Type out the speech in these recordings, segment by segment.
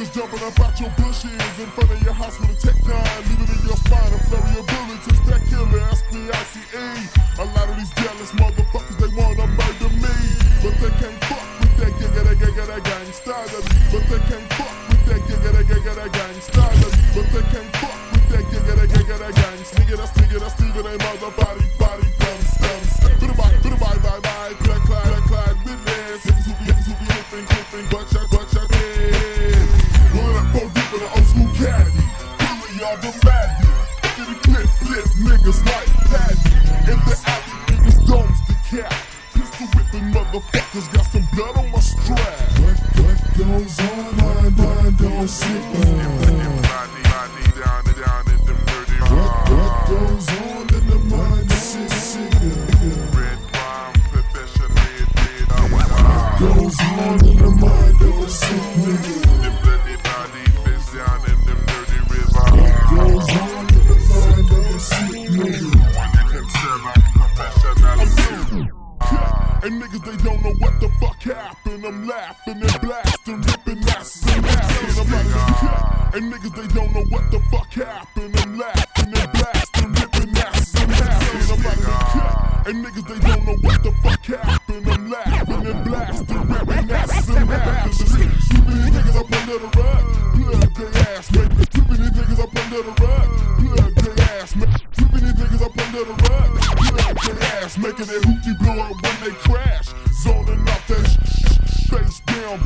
Niggas jumping up out your bushes in front of your hospital with tech nine, leaving in your spine a flurry of bullets. It's that killer, S-P-I-C-E. A lot of these jealous motherfuckers, they wanna murder me. But they can't fuck with that giga, that giga, that gangsta. But they can't fuck with that giga, that giga, that gangsta. But they can't fuck with that giga, that giga, that gangsta. Nigga, that's nigga, that's nigga, they mother body, body, dumb, dumb. Bye of bye, bit of bye, bye, bye, clack, clack, clack, clack, bitch ass. Niggas who be, niggas who be, clipping, clipping, buckshot. Motherfuckers got some blood on my strap. What, what goes on? Don't sit. What, what goes on in the mind sick Goes on in the mind of a sick nigga. And niggas, they don't know what the fuck happened. I'm laughing and blasting, ripping asses and asses. I'm cut. And niggas, they don't know what the fuck happened. I'm laughing and blasting, ripping asses and asses. I'm cut. And niggas, they don't know what the fuck happened. I'm laughing and blasting, ripping asses and asses. Sweeping these niggas up under the rug. Plug their ass, man. Sweeping these niggas up under the rug. Plug their ass, man. Sweeping these niggas up under the rug. Making it hoochie blow up when they crash. Zoning off that sh- face down,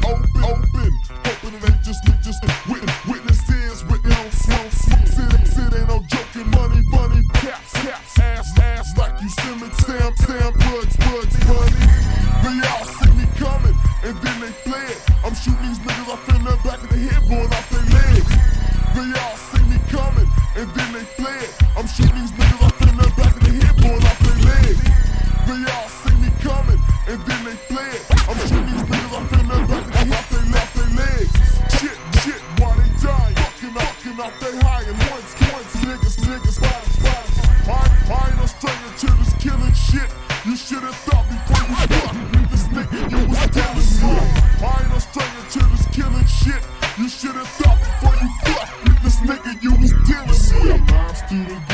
fucking off they high and once, once, niggas, niggas. I, I ain't no stranger to this killing shit. You should've thought before you fuck this nigga you was dealing with. I ain't no stranger to this killing shit. You should've thought before you fuck this nigga you was dealing with. Moms through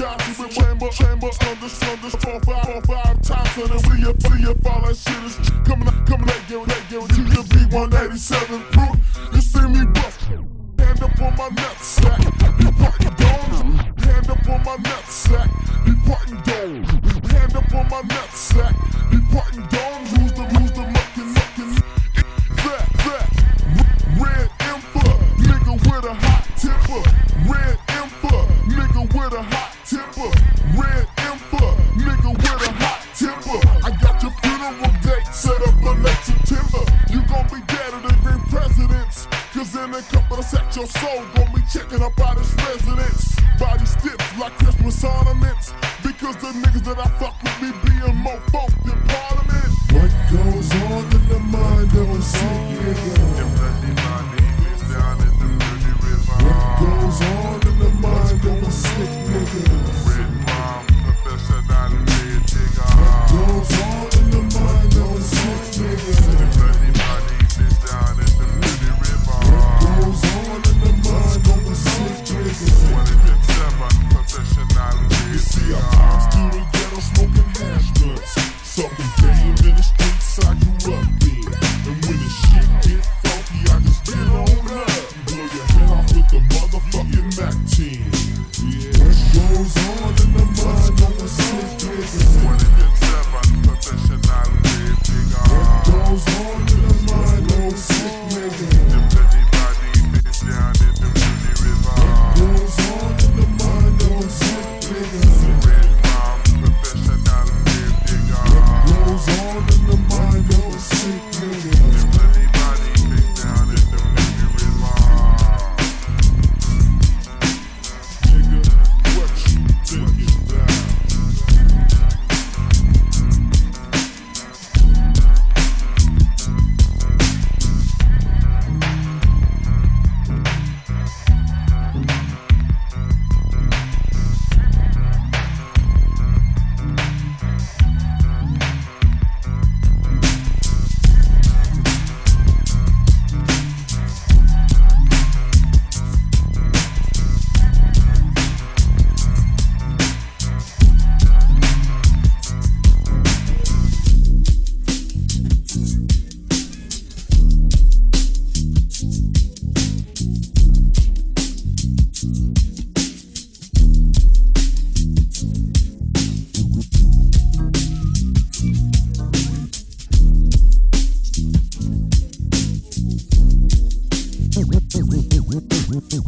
And Johnson with chamber, chamber, under, under, four, five, four, five times. And then see if, see if all that shit is coming, coming, they guarantee, guarantee you be 187 proof. You see me bust. Hand up on my nutsack, soul gon' be checking up out his residence. Body stiff like Christmas ornaments. Because the niggas that I fuck with me being more folk than Parliament. What goes on in the mind of a sick nigga?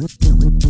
with the with the